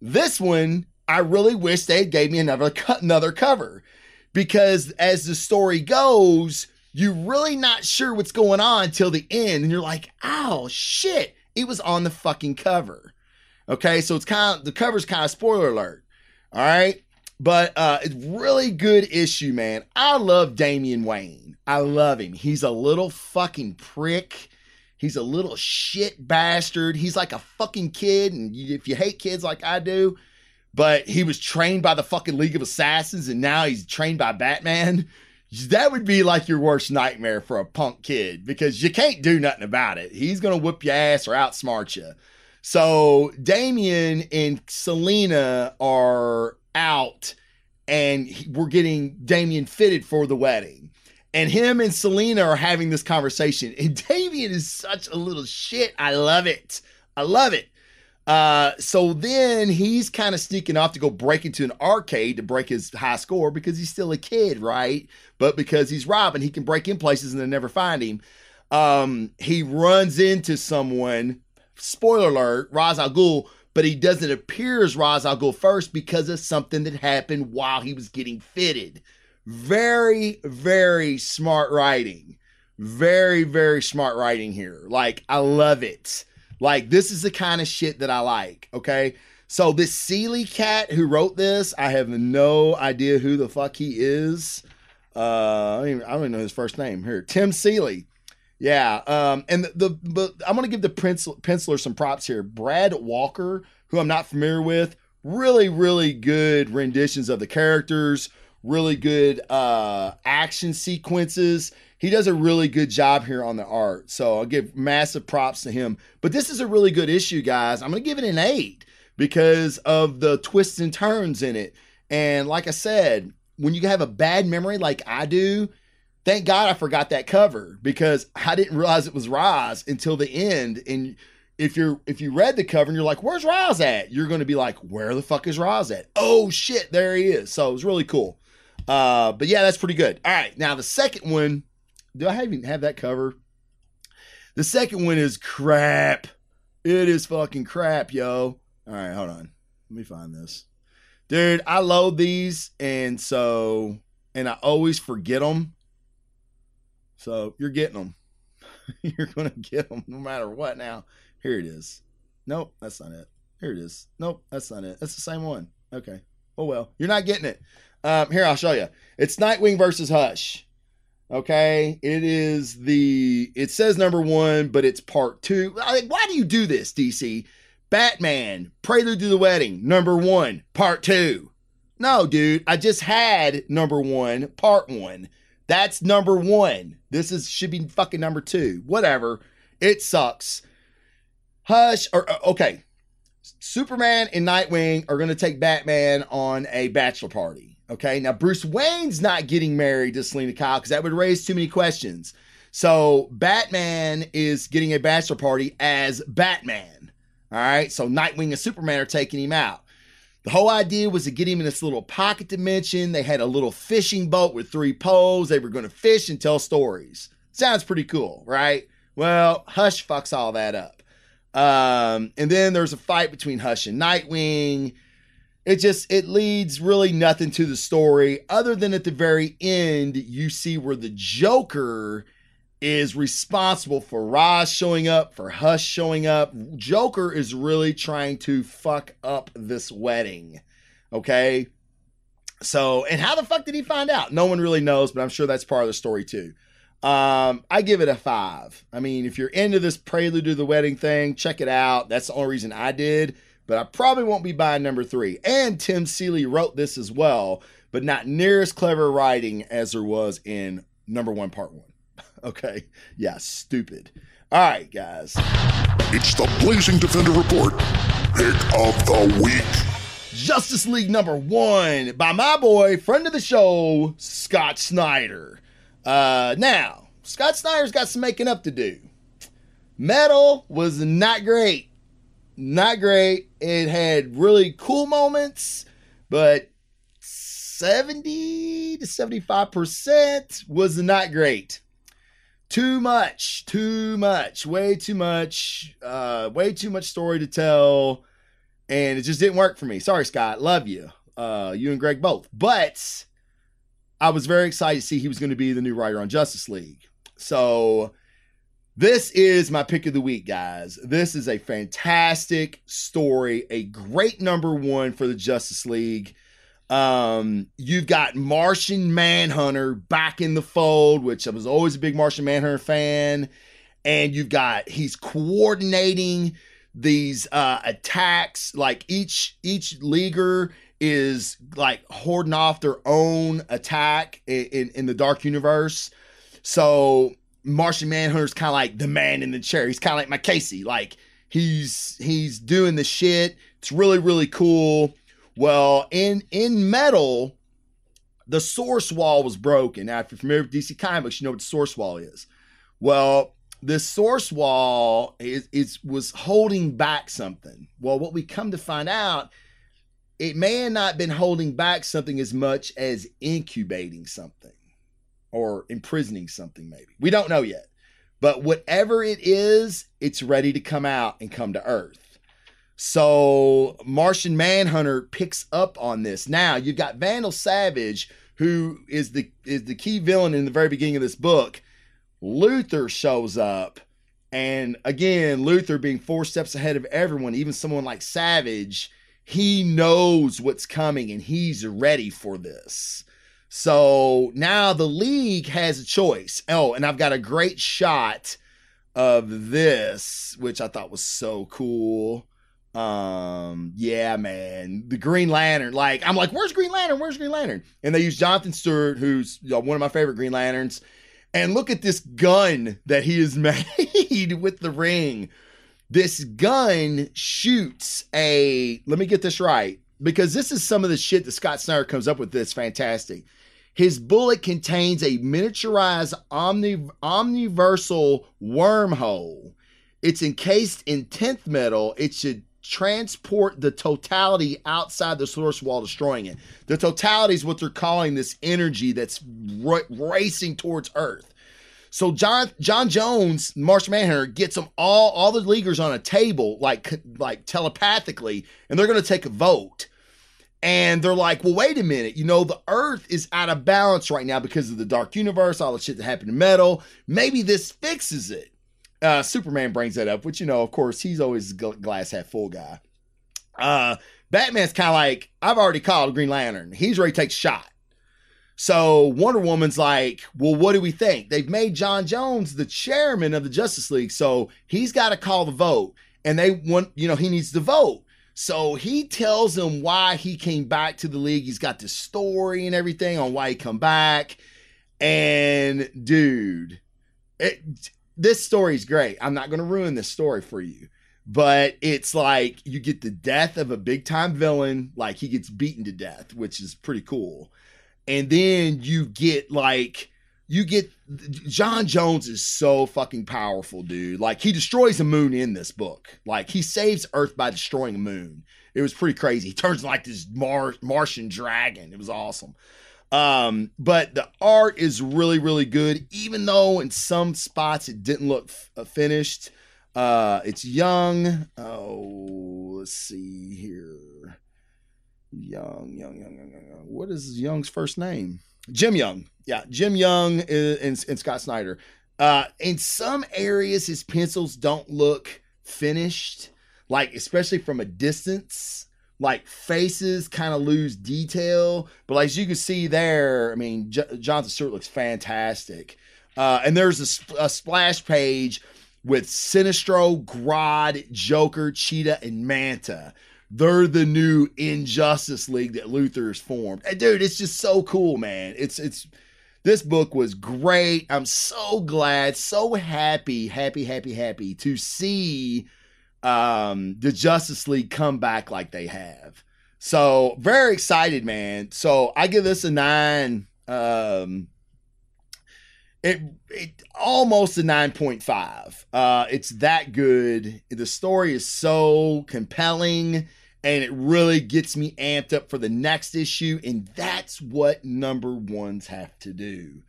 This one, I really wish they gave me another another cover because as the story goes, you're really not sure what's going on until the end, and you're like, "Oh shit, it was on the fucking cover." Okay, so it's kind of the cover's kind of spoiler alert. All right, but uh, it's really good issue, man. I love Damian Wayne. I love him. He's a little fucking prick. He's a little shit bastard. He's like a fucking kid, and if you hate kids like I do, but he was trained by the fucking League of Assassins, and now he's trained by Batman. That would be like your worst nightmare for a punk kid because you can't do nothing about it. He's gonna whoop your ass or outsmart you. So Damian and Selina are out, and we're getting Damian fitted for the wedding. And him and Selina are having this conversation. And Damian is such a little shit. I love it. I love it. Uh, so then he's kind of sneaking off to go break into an arcade to break his high score because he's still a kid, right? But because he's Robin, he can break in places and they never find him. Um, he runs into someone, spoiler alert, Ra's al Ghul, but he doesn't appear as Ra's al Ghul first because of something that happened while he was getting fitted. Very, very smart writing. Very, very smart writing here. Like, I love it. Like, this is the kind of shit that I like. Okay. So, this Seeley cat who wrote this, I have no idea who the fuck he is. Uh, I don't even, know his first name here. Tim Seeley. Yeah. Um, and the, the I'm gonna give the pencil, penciler some props here. Brad Walker, who I'm not familiar with, really, really good renditions of the characters, really good uh action sequences. He does a really good job here on the art. So I'll give massive props to him. But this is a really good issue, guys. I'm gonna give it an eight because of the twists and turns in it. And like I said, when you have a bad memory like I do, thank God I forgot that cover because I didn't realize it was Ra's until the end. And if you're if you read the cover and you're like, "Where's Ra's at?" You're going to be like, "Where the fuck is Ra's at?" Oh shit, there he is. So it was really cool. Uh, but yeah, that's pretty good. All right, now the second one. Do I even have that cover? The second one is crap. It is fucking crap, yo. All right, hold on. Let me find this. Dude, I load these and so and I always forget them. So, you're getting them. You're gonna get them no matter what. Now, here it is. Nope, that's not it. Here it is. Nope, that's not it. That's the same one. Okay. Oh well, you're not getting it. Um, here I'll show you. It's Nightwing versus Hush. Okay, it is the. It says number one, but it's part two. Like, why do you do this, DC? Batman, Prelude to the Wedding, number one, part two. No, dude, I just had number one, part one. That's number one. This is should be fucking number two. Whatever. It sucks. Hush. Or uh, okay. Superman and Nightwing are going to take Batman on a bachelor party. Okay. Now Bruce Wayne's not getting married to Selina Kyle because that would raise too many questions. So Batman is getting a bachelor party as Batman. All right. So Nightwing and Superman are taking him out. The whole idea was to get him in this little pocket dimension. They had a little fishing boat with three poles. They were going to fish and tell stories. Sounds pretty cool, right? Well, Hush fucks all that up. Um, and then there's a fight between Hush and Nightwing. It just it leads really nothing to the story other than at the very end you see where the Joker is responsible for Ra's showing up, for Hush showing up. Joker is really trying to fuck up this wedding. Okay. So, and how the fuck did he find out? No one really knows, but I'm sure that's part of the story too. Um, I give it a five. I mean, if you're into this prelude to the wedding thing, check it out. That's the only reason I did, but I probably won't be buying number three. And Tim Seeley wrote this as well, but not near as clever writing as there was in number one, part one. Okay. Yeah, stupid. All right, guys. It's the Blazing Defender Report. Pick of the Week. Justice League number one by my boy, friend of the show, Scott Snyder. Uh, now, Scott Snyder's got some making up to do. Metal was not great. Not great. It had really cool moments, but 70 to 75% was not great too much, too much, way too much, uh, way too much story to tell, and it just didn't work for me. Sorry, Scott, love you, uh, you and Greg both, but I was very excited to see he was going to be the new writer on Justice League. So this is my pick of the week, guys. This is a fantastic story, a great number one for the Justice League. Um, you've got Martian Manhunter back in the fold, which I was always a big Martian Manhunter fan. And you've got he's coordinating these uh attacks. Like each each leaguer is like hoarding off their own attack in, in, in the dark universe. So Martian Manhunter's kind of like the man in the chair. He's kind of like my Casey. Like he's he's doing the shit. It's really really cool. Well, in in metal, the source wall was broken. Now, if you're familiar with DC Comics, you know what the source wall is. Well, this source wall is, is was holding back something. Well, what we come to find out, it may have not been holding back something as much as incubating something or imprisoning something, maybe. We don't know yet. But whatever it is, it's ready to come out and come to Earth. So Martian Manhunter picks up on this. Now you've got Vandal Savage, who is the is the key villain in the very beginning of this book. Luthor shows up, and again, Luthor being four steps ahead of everyone, even someone like Savage, he knows what's coming and he's ready for this. So now the league has a choice. Oh, and I've got a great shot of this, which I thought was so cool. Um, yeah, man, the Green Lantern. Like, I'm like, where's Green Lantern? Where's Green Lantern? And they use Jonathan Stewart, who's you know, one of my favorite Green Lanterns. And look at this gun that he has made with the ring. This gun shoots a. Let me get this right because this is some of the shit that Scott Snyder comes up with. That's fantastic. His bullet contains a miniaturized omni, omniversal wormhole. It's encased in Nth metal. It should transport the totality outside the source wall, destroying it. The totality is what they're calling this energy that's r- racing towards Earth. So John John Jones, Martian Manhunter, gets them all all the leaguers on a table, like like telepathically, and they're going to take a vote. And they're like, well, wait a minute. You know, the Earth is out of balance right now because of the dark universe, all the shit that happened in metal. Maybe this fixes it. Uh, Superman brings that up, which you know, of course, he's always gl- glass half full guy. Uh, Batman's kind of like, I've already called Green Lantern. He's ready to take a shot. So Wonder Woman's like, well, what do we think? They've made John Jones the chairman of the Justice League, so he's got to call the vote, and they want, you know, he needs to vote. So he tells them why he came back to the league. He's got the story and everything on why he come back. And dude, it, this story's great. I'm not going to ruin this story for you, but it's like you get the death of a big time villain, like he gets beaten to death, which is pretty cool. And then you get like, you get John Jones is so fucking powerful, dude. Like he destroys a moon in this book. Like he saves Earth by destroying a moon. It was pretty crazy. He turns like this Mar- Martian dragon. It was awesome. Um, but the art is really, really good, even though in some spots it didn't look f- uh, finished. Uh, it's young. Oh, let's see here. Young, young, young, young, young. What is Young's first name? Jim Young. Yeah, Jim Young and, and Scott Snyder. Uh, in some areas, his pencils don't look finished, like especially from a distance. Like faces kind of lose detail, but like as you can see there, I mean, J- Jonathan Stewart looks fantastic. Uh, and there's a, sp- a splash page with Sinestro, Grodd, Joker, Cheetah, and Manta. They're the new Injustice League that Luthor has formed. And dude, it's just so cool, man. It's it's this book was great. I'm so glad, so happy, happy, happy, happy to see um the Justice League come back like they have. So very excited, man. So I give this a nine. Um it it almost a 9.5 uh it's that good the story is so compelling and it really gets me amped up for the next issue and that's what number ones have to do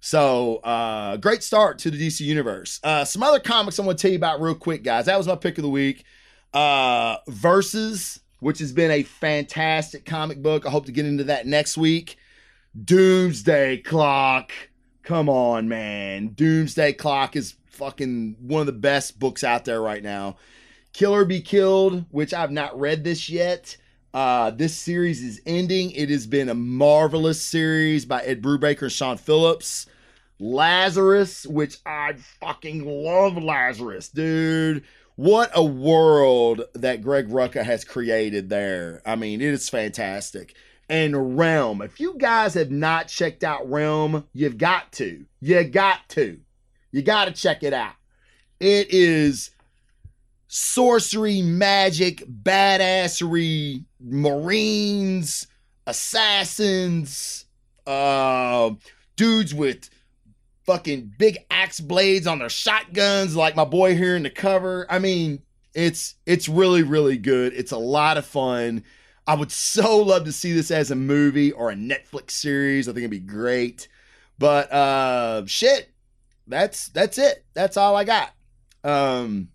so uh great start to the dc universe uh some other comics i'm gonna tell you about real quick guys that was my pick of the week uh versus which has been a fantastic comic book i hope to get into that next week doomsday clock Come on, man. Doomsday Clock is fucking one of the best books out there right now. Kill or Be Killed, which I've not read this yet. Uh, this series is ending. It has been a marvelous series by Ed Brubaker and Sean Phillips. Lazarus, which I fucking love Lazarus, dude. What a world that Greg Rucka has created there. I mean, it is fantastic and Realm. If you guys have not checked out Realm, you've got to. You got to. You got to check it out. It is sorcery, magic, badassery, marines, assassins, uh, dudes with fucking big axe blades on their shotguns, like my boy here in the cover. I mean, it's it's really really good. It's a lot of fun. I would so love to see this as a movie or a Netflix series. I think it'd be great. But uh shit, that's that's it. That's all I got. Um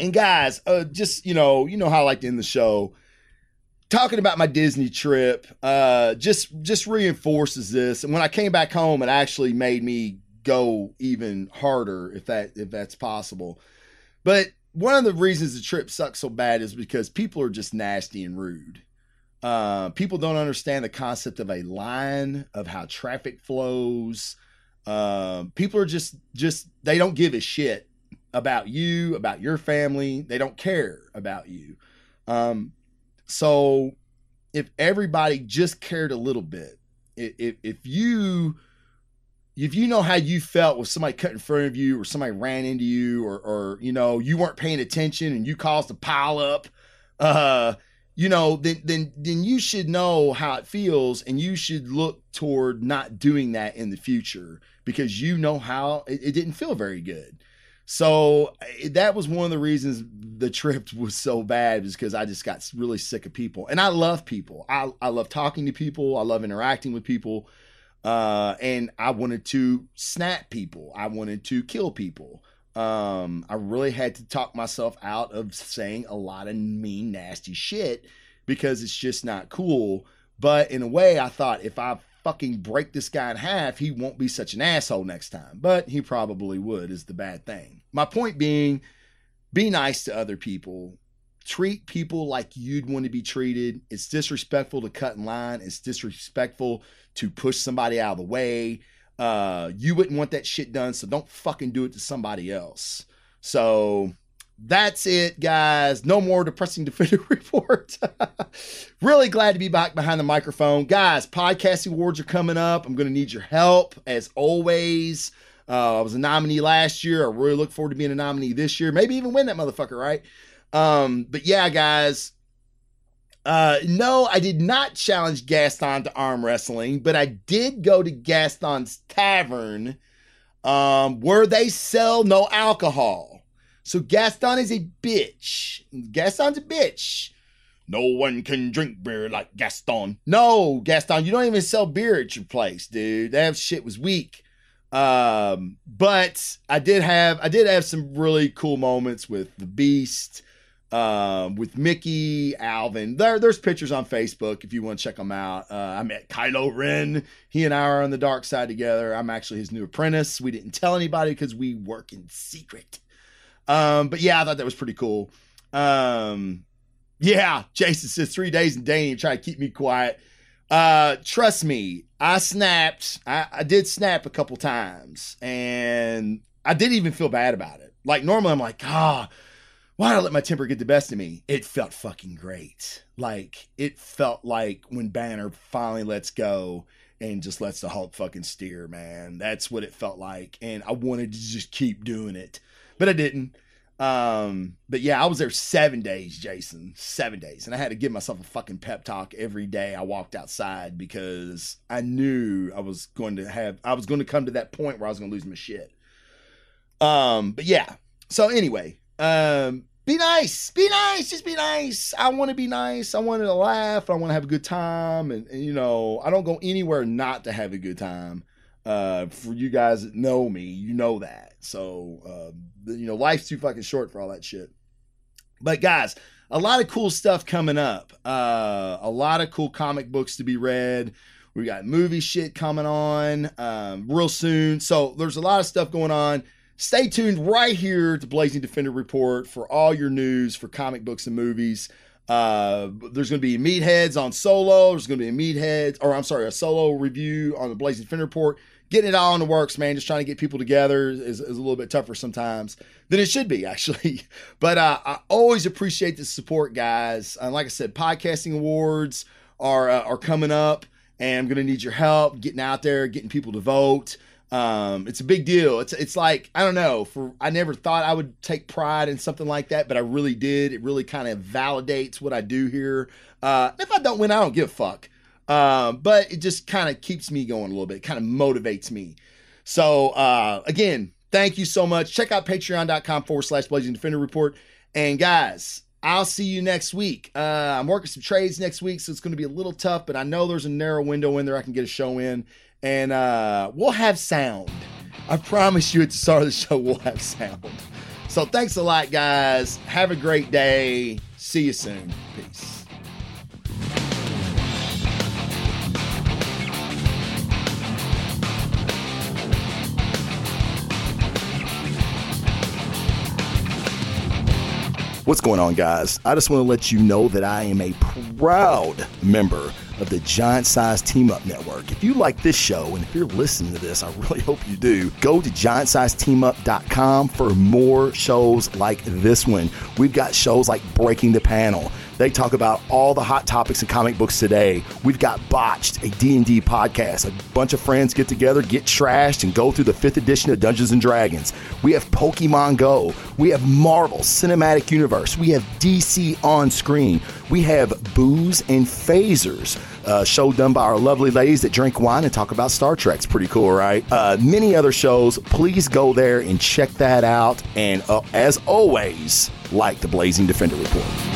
and guys, uh just you know, you know how I like to end the show. Talking about my Disney trip, uh just just reinforces this. And when I came back home, it actually made me go even harder if that if that's possible. But one of the reasons the trip sucks so bad is because people are just nasty and rude. Uh, people don't understand the concept of a line of how traffic flows. Uh, people are just just they don't give a shit about you, about your family. They don't care about you. Um, so if everybody just cared a little bit, if if you if you know how you felt with somebody cut in front of you or somebody ran into you or or you know you weren't paying attention and you caused a pile up uh you know then then then you should know how it feels and you should look toward not doing that in the future because you know how it, it didn't feel very good so that was one of the reasons the trip was so bad is because I just got really sick of people. And I love people. I, I love talking to people. I love interacting with people. Uh, and I wanted to snap people. I wanted to kill people. Um, I really had to talk myself out of saying a lot of mean, nasty shit because it's just not cool. But in a way, I thought if I fucking break this guy in half, he won't be such an asshole next time. But he probably would, is the bad thing. My point being, be nice to other people. Treat people like you'd want to be treated. It's disrespectful to cut in line. It's disrespectful to push somebody out of the way. Uh, you wouldn't want that shit done, so don't fucking do it to somebody else. So that's it, guys. No more depressing defender report. really glad to be back behind the microphone. Guys, podcast awards are coming up. I'm going to need your help as always. Uh, I was a nominee last year. I really look forward to being a nominee this year. Maybe even win that motherfucker, right? Um, but yeah, guys. Uh, no, I did not challenge Gaston to arm wrestling, but I did go to Gaston's Tavern, um, where they sell no alcohol. So Gaston is a bitch. Gaston's a bitch. No one can drink beer like Gaston. No, Gaston, you don't even sell beer at your place, dude. That shit was weak. Um, but I did have I did have some really cool moments with the Beast, um, with Mickey, Alvin. There, there's pictures on Facebook if you want to check them out. Uh, I met Kylo Ren. He and I are on the dark side together. I'm actually his new apprentice. We didn't tell anybody because we work in secret. Um, but yeah, I thought that was pretty cool. Um, yeah, Jason says three days in Dane try to keep me quiet. Uh, trust me, I snapped. I, I did snap a couple times, and I didn't even feel bad about it. Like normally, I'm like, ah, why did I let my temper get the best of me? It felt fucking great. Like it felt like when Banner finally lets go and just lets the Hulk fucking steer, man. That's what it felt like, and I wanted to just keep doing it, but I didn't. Um, but yeah, I was there seven days, Jason, seven days, and I had to give myself a fucking pep talk every day I walked outside because I knew I was going to have, I was going to come to that point where I was going to lose my shit. Um, but yeah. So anyway, um, be nice, be nice, just be nice. I want to be nice. I want to laugh. I want to have a good time, and, and you know, I don't go anywhere not to have a good time. Uh, for you guys that know me, you know that. So, uh, you know, life's too fucking short for all that shit. But guys, a lot of cool stuff coming up. Uh, a lot of cool comic books to be read. We got movie shit coming on um, real soon. So there's a lot of stuff going on. Stay tuned right here to Blazing Defender Report for all your news for comic books and movies. Uh, there's going to be meatheads on solo. There's going to be a meatheads, or I'm sorry, a solo review on the Blazing Defender Report getting it all in the works, man. Just trying to get people together is, is a little bit tougher sometimes than it should be, actually. But uh, I always appreciate the support, guys. And like I said, podcasting awards are uh, are coming up, and I'm gonna need your help getting out there, getting people to vote. Um, it's a big deal. It's it's like I don't know. For I never thought I would take pride in something like that, but I really did. It really kind of validates what I do here. Uh, if I don't win, I don't give a fuck. Um, but it just kind of keeps me going a little bit, kind of motivates me. So, uh, again, thank you so much. Check out patreon.com forward slash Blazing Defender Report. And guys, I'll see you next week. Uh, I'm working some trades next week, so it's going to be a little tough, but I know there's a narrow window in there I can get a show in. And uh, we'll have sound. I promise you at the start of the show, we'll have sound. So thanks a lot, guys. Have a great day. See you soon. Peace. What's going on, guys? I just want to let you know that I am a proud member of the Giant Size Team Up Network. If you like this show and if you're listening to this, I really hope you do. Go to giantsizeteamup.com for more shows like this one. We've got shows like Breaking the Panel. They talk about all the hot topics in comic books today. We've got Botched, a D&D podcast. A bunch of friends get together, get trashed, and go through the 5th edition of Dungeons & Dragons. We have Pokemon Go. We have Marvel Cinematic Universe. We have DC on screen. We have Booze and Phasers, a show done by our lovely ladies that drink wine and talk about Star Trek. It's pretty cool, right? Uh, many other shows. Please go there and check that out. And uh, as always, like the Blazing Defender Report.